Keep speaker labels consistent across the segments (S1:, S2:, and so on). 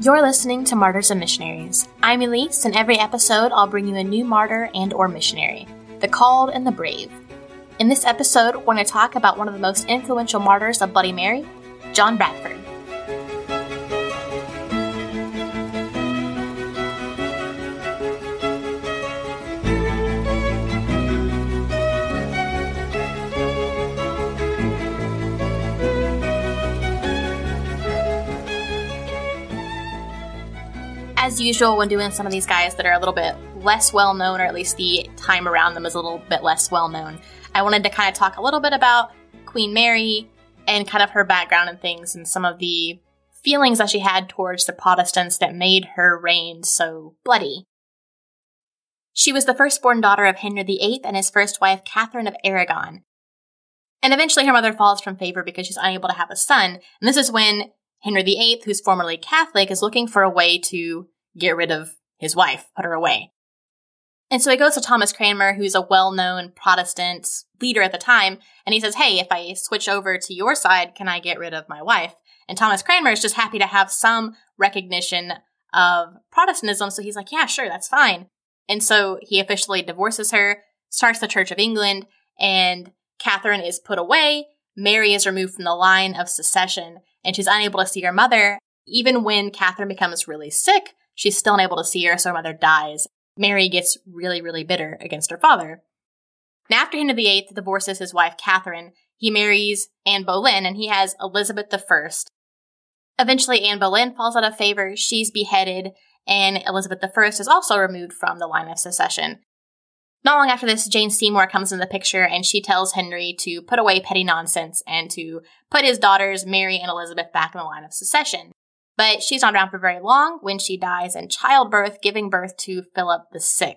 S1: You're listening to Martyrs and Missionaries. I'm Elise, and every episode I'll bring you a new martyr and or missionary, the called and the brave. In this episode, we're going to talk about one of the most influential martyrs of Bloody Mary, John Bradford. As usual, when doing some of these guys that are a little bit less well known, or at least the time around them is a little bit less well known, I wanted to kind of talk a little bit about Queen Mary and kind of her background and things and some of the feelings that she had towards the Protestants that made her reign so bloody. She was the firstborn daughter of Henry VIII and his first wife, Catherine of Aragon. And eventually her mother falls from favor because she's unable to have a son. And this is when Henry VIII, who's formerly Catholic, is looking for a way to get rid of his wife, put her away. And so he goes to Thomas Cranmer, who's a well known Protestant leader at the time, and he says, Hey, if I switch over to your side, can I get rid of my wife? And Thomas Cranmer is just happy to have some recognition of Protestantism. So he's like, Yeah, sure, that's fine. And so he officially divorces her, starts the Church of England, and Catherine is put away. Mary is removed from the line of succession, and she's unable to see her mother. Even when Catherine becomes really sick, she's still unable to see her, so her mother dies. Mary gets really, really bitter against her father. Now, after Henry VIII divorces his wife Catherine, he marries Anne Boleyn and he has Elizabeth I. Eventually, Anne Boleyn falls out of favor. She's beheaded, and Elizabeth I is also removed from the line of succession. Not long after this, Jane Seymour comes in the picture and she tells Henry to put away petty nonsense and to put his daughters, Mary and Elizabeth, back in the line of succession. But she's not around for very long when she dies in childbirth, giving birth to Philip VI.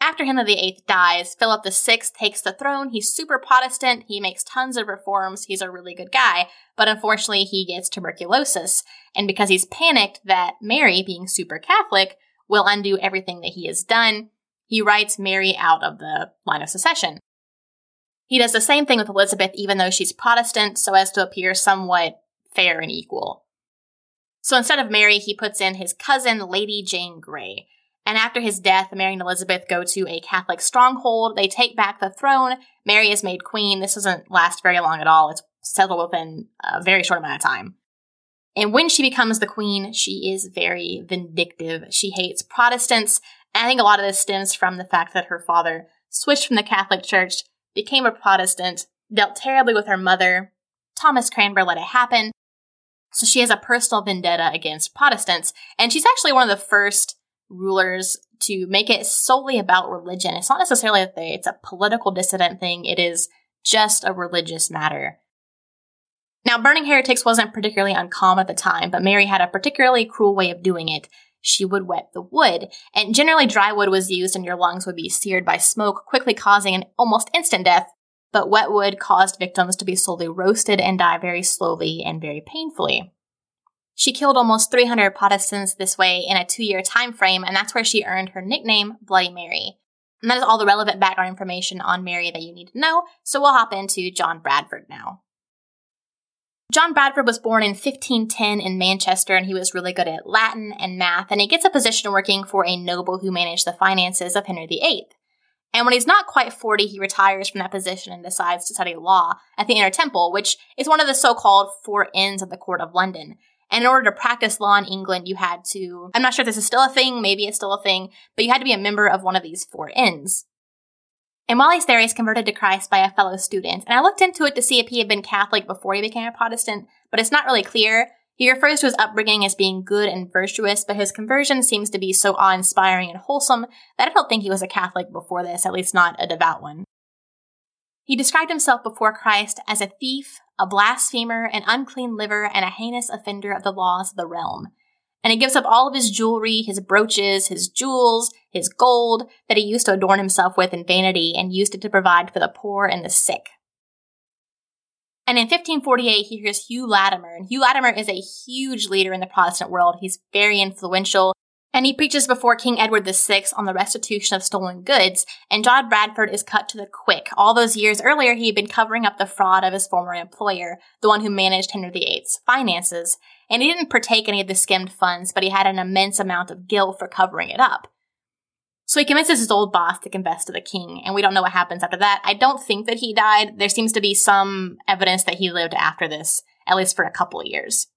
S1: After Henry VIII dies, Philip VI takes the throne. He's super Protestant. He makes tons of reforms. He's a really good guy. But unfortunately, he gets tuberculosis. And because he's panicked that Mary, being super Catholic, will undo everything that he has done, he writes Mary out of the line of succession. He does the same thing with Elizabeth, even though she's Protestant, so as to appear somewhat fair and equal. So instead of Mary, he puts in his cousin, Lady Jane Grey. And after his death, Mary and Elizabeth go to a Catholic stronghold. They take back the throne. Mary is made queen. This doesn't last very long at all. It's settled within a very short amount of time. And when she becomes the queen, she is very vindictive. She hates Protestants. And I think a lot of this stems from the fact that her father switched from the Catholic Church, became a Protestant, dealt terribly with her mother. Thomas Cranmer let it happen. So she has a personal vendetta against Protestants. And she's actually one of the first rulers to make it solely about religion. It's not necessarily that they, it's a political dissident thing. It is just a religious matter. Now, burning heretics wasn't particularly uncommon at the time, but Mary had a particularly cruel way of doing it. She would wet the wood, and generally dry wood was used and your lungs would be seared by smoke, quickly causing an almost instant death but wet wood caused victims to be slowly roasted and die very slowly and very painfully. She killed almost 300 Protestants this way in a two year time frame, and that's where she earned her nickname, Bloody Mary. And that is all the relevant background information on Mary that you need to know, so we'll hop into John Bradford now. John Bradford was born in 1510 in Manchester, and he was really good at Latin and math, and he gets a position working for a noble who managed the finances of Henry VIII. And when he's not quite 40, he retires from that position and decides to study law at the Inner Temple, which is one of the so called four inns of the Court of London. And in order to practice law in England, you had to, I'm not sure if this is still a thing, maybe it's still a thing, but you had to be a member of one of these four inns. And while he's there, he's converted to Christ by a fellow student. And I looked into it to see if he had been Catholic before he became a Protestant, but it's not really clear. He refers to his upbringing as being good and virtuous, but his conversion seems to be so awe inspiring and wholesome that I don't think he was a Catholic before this, at least not a devout one. He described himself before Christ as a thief, a blasphemer, an unclean liver, and a heinous offender of the laws of the realm. And he gives up all of his jewelry, his brooches, his jewels, his gold that he used to adorn himself with in vanity and used it to provide for the poor and the sick. And in 1548, he hears Hugh Latimer. And Hugh Latimer is a huge leader in the Protestant world. He's very influential. And he preaches before King Edward VI on the restitution of stolen goods. And John Bradford is cut to the quick. All those years earlier, he had been covering up the fraud of his former employer, the one who managed Henry VIII's finances. And he didn't partake any of the skimmed funds, but he had an immense amount of guilt for covering it up. So he convinces his old boss to confess to the king, and we don't know what happens after that. I don't think that he died. There seems to be some evidence that he lived after this, at least for a couple of years.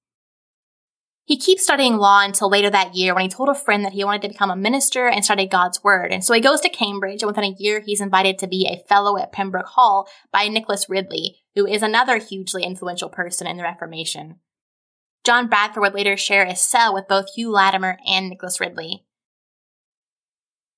S1: He keeps studying law until later that year when he told a friend that he wanted to become a minister and study God's word. And so he goes to Cambridge, and within a year, he's invited to be a fellow at Pembroke Hall by Nicholas Ridley, who is another hugely influential person in the Reformation. John Bradford would later share a cell with both Hugh Latimer and Nicholas Ridley.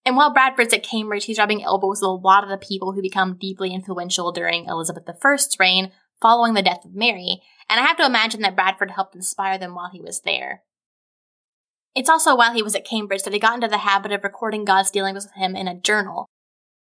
S1: And while Bradford's at Cambridge, he's rubbing elbows with a lot of the people who become deeply influential during Elizabeth I's reign following the death of Mary, and I have to imagine that Bradford helped inspire them while he was there. It's also while he was at Cambridge that he got into the habit of recording God's dealings with him in a journal.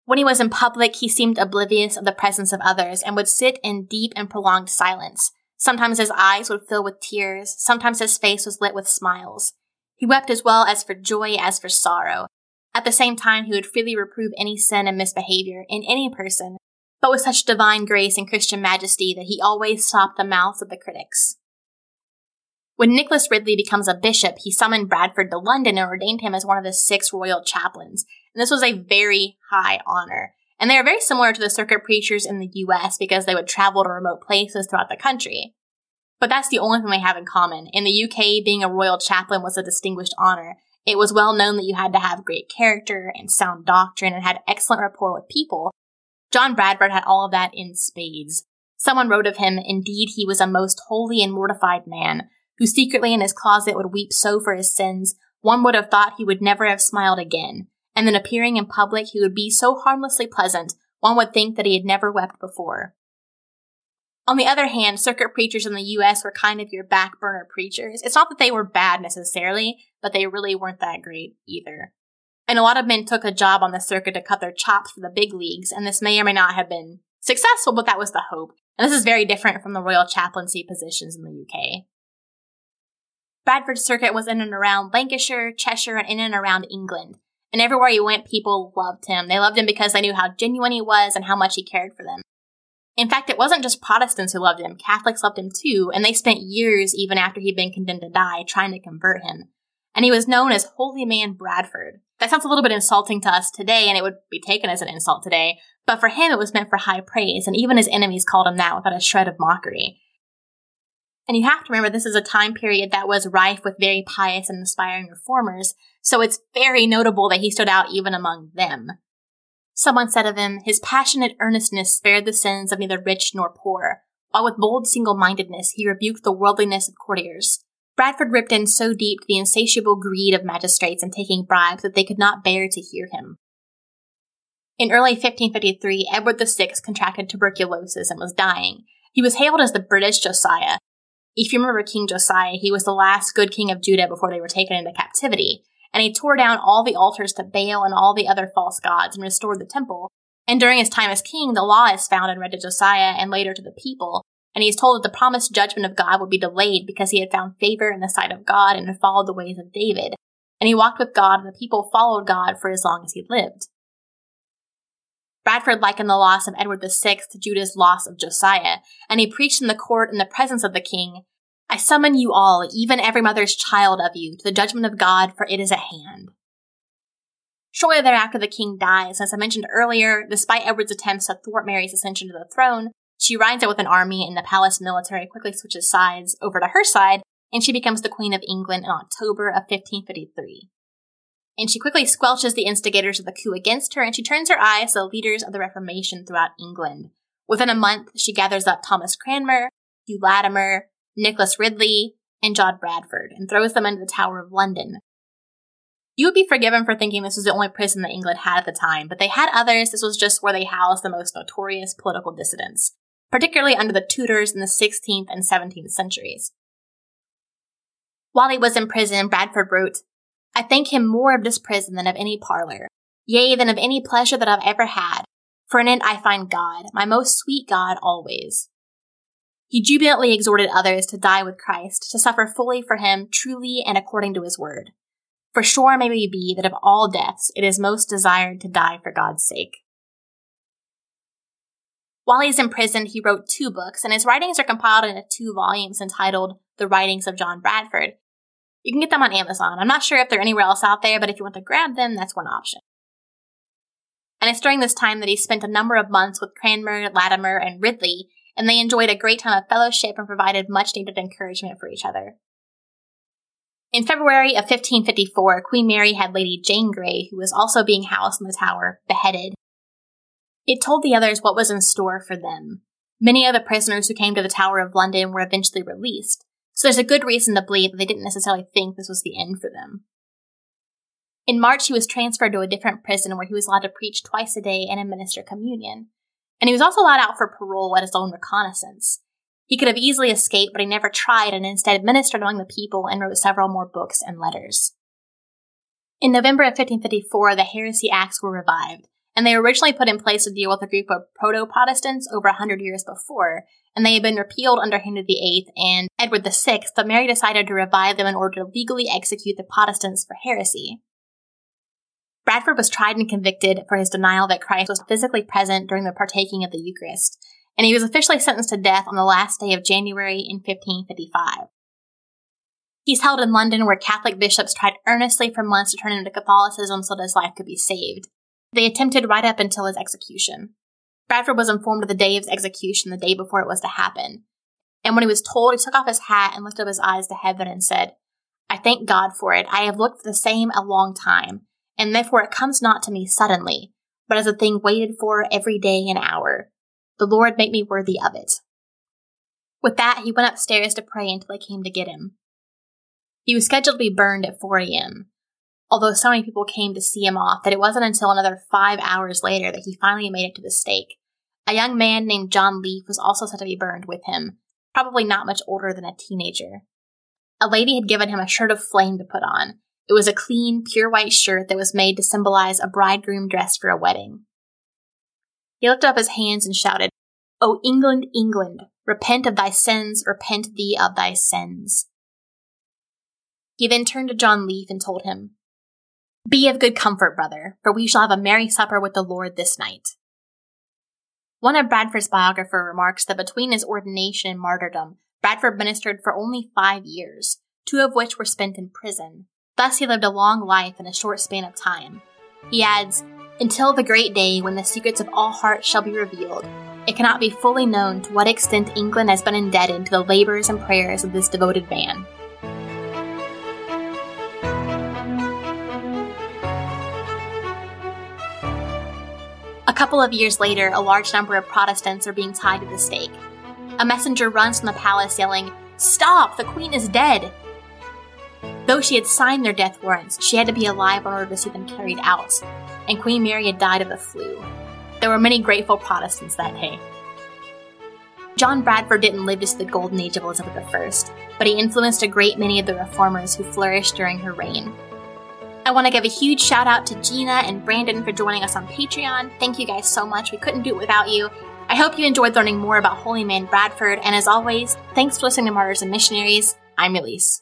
S1: When he was in public, he seemed oblivious of the presence of others and would sit in deep and prolonged silence. Sometimes his eyes would fill with tears, sometimes his face was lit with smiles. He wept as well as for joy as for sorrow, at the same time, he would freely reprove any sin and misbehavior in any person, but with such divine grace and Christian majesty that he always stopped the mouths of the critics. When Nicholas Ridley becomes a bishop, he summoned Bradford to London and ordained him as one of the six royal chaplains. And this was a very high honor. And they are very similar to the circuit preachers in the US because they would travel to remote places throughout the country. But that's the only thing they have in common. In the UK, being a royal chaplain was a distinguished honor, it was well known that you had to have great character and sound doctrine and had excellent rapport with people. John Bradford had all of that in spades. Someone wrote of him, indeed, he was a most holy and mortified man, who secretly in his closet would weep so for his sins, one would have thought he would never have smiled again. And then appearing in public, he would be so harmlessly pleasant, one would think that he had never wept before. On the other hand, circuit preachers in the US were kind of your back burner preachers. It's not that they were bad necessarily, but they really weren't that great either. And a lot of men took a job on the circuit to cut their chops for the big leagues, and this may or may not have been successful, but that was the hope. And this is very different from the royal chaplaincy positions in the UK. Bradford Circuit was in and around Lancashire, Cheshire, and in and around England. And everywhere he went, people loved him. They loved him because they knew how genuine he was and how much he cared for them. In fact, it wasn't just Protestants who loved him, Catholics loved him too, and they spent years, even after he'd been condemned to die, trying to convert him. And he was known as Holy Man Bradford. That sounds a little bit insulting to us today, and it would be taken as an insult today, but for him it was meant for high praise, and even his enemies called him that without a shred of mockery. And you have to remember this is a time period that was rife with very pious and inspiring reformers, so it's very notable that he stood out even among them. Someone said of him, his passionate earnestness spared the sins of neither rich nor poor, while with bold single mindedness he rebuked the worldliness of courtiers. Bradford ripped in so deep to the insatiable greed of magistrates in taking bribes that they could not bear to hear him. In early 1553, Edward VI contracted tuberculosis and was dying. He was hailed as the British Josiah. If you remember King Josiah, he was the last good king of Judah before they were taken into captivity and he tore down all the altars to Baal and all the other false gods and restored the temple. And during his time as king, the law is found and read to Josiah and later to the people, and he is told that the promised judgment of God would be delayed because he had found favor in the sight of God and had followed the ways of David. And he walked with God, and the people followed God for as long as he lived. Bradford likened the loss of Edward VI to Judah's loss of Josiah, and he preached in the court in the presence of the king, I summon you all, even every mother's child of you, to the judgment of God, for it is at hand. Shortly thereafter, the king dies. As I mentioned earlier, despite Edward's attempts to thwart Mary's ascension to the throne, she rides out with an army, and the palace military quickly switches sides over to her side, and she becomes the Queen of England in October of 1553. And she quickly squelches the instigators of the coup against her, and she turns her eyes to the leaders of the Reformation throughout England. Within a month, she gathers up Thomas Cranmer, Hugh Latimer, Nicholas Ridley, and John Bradford, and throws them into the Tower of London. You would be forgiven for thinking this was the only prison that England had at the time, but they had others. This was just where they housed the most notorious political dissidents, particularly under the Tudors in the 16th and 17th centuries. While he was in prison, Bradford wrote, I thank him more of this prison than of any parlor, yea, than of any pleasure that I've ever had, for in it I find God, my most sweet God always. He jubilantly exhorted others to die with Christ, to suffer fully for him, truly and according to his word. For sure may we be that of all deaths it is most desired to die for God's sake. While he's imprisoned, he wrote two books, and his writings are compiled into two volumes entitled The Writings of John Bradford. You can get them on Amazon. I'm not sure if they're anywhere else out there, but if you want to grab them, that's one option. And it's during this time that he spent a number of months with Cranmer, Latimer, and Ridley, and they enjoyed a great time of fellowship and provided much needed encouragement for each other. In February of 1554, Queen Mary had Lady Jane Grey, who was also being housed in the tower, beheaded. It told the others what was in store for them. Many of the prisoners who came to the Tower of London were eventually released, so there's a good reason to believe that they didn't necessarily think this was the end for them. In March, he was transferred to a different prison where he was allowed to preach twice a day and administer communion. And he was also allowed out for parole at his own reconnaissance. He could have easily escaped, but he never tried and instead ministered among the people and wrote several more books and letters. In November of 1554, the Heresy Acts were revived, and they were originally put in place to deal with a group of proto Protestants over a hundred years before, and they had been repealed under Henry VIII and Edward VI, but Mary decided to revive them in order to legally execute the Protestants for heresy. Bradford was tried and convicted for his denial that Christ was physically present during the partaking of the Eucharist, and he was officially sentenced to death on the last day of January in 1555. He's held in London where Catholic bishops tried earnestly for months to turn him to Catholicism so that his life could be saved. They attempted right up until his execution. Bradford was informed of the day of his execution the day before it was to happen. And when he was told, he took off his hat and lifted up his eyes to heaven and said, I thank God for it. I have looked for the same a long time, and therefore it comes not to me suddenly, but as a thing waited for every day and hour. The Lord make me worthy of it. With that, he went upstairs to pray until they came to get him. He was scheduled to be burned at 4 a.m., although so many people came to see him off that it wasn't until another five hours later that he finally made it to the stake. A young man named John Leaf was also set to be burned with him, probably not much older than a teenager. A lady had given him a shirt of flame to put on. It was a clean, pure white shirt that was made to symbolize a bridegroom dressed for a wedding. He lifted up his hands and shouted, O England, England, repent of thy sins, repent thee of thy sins. He then turned to John Leaf and told him, Be of good comfort, brother, for we shall have a merry supper with the Lord this night. One of Bradford's biographers remarks that between his ordination and martyrdom, Bradford ministered for only five years, two of which were spent in prison. Thus, he lived a long life in a short span of time. He adds, until the great day when the secrets of all hearts shall be revealed, it cannot be fully known to what extent England has been indebted to the labors and prayers of this devoted man. A couple of years later, a large number of Protestants are being tied to the stake. A messenger runs from the palace yelling, Stop! The Queen is dead! Though she had signed their death warrants, she had to be alive in order to see them carried out, and Queen Mary had died of the flu. There were many grateful Protestants that day. John Bradford didn't live to see the golden age of Elizabeth I, but he influenced a great many of the reformers who flourished during her reign. I want to give a huge shout out to Gina and Brandon for joining us on Patreon. Thank you guys so much. We couldn't do it without you. I hope you enjoyed learning more about Holy Man Bradford, and as always, thanks for listening to Martyrs and Missionaries. I'm Elise.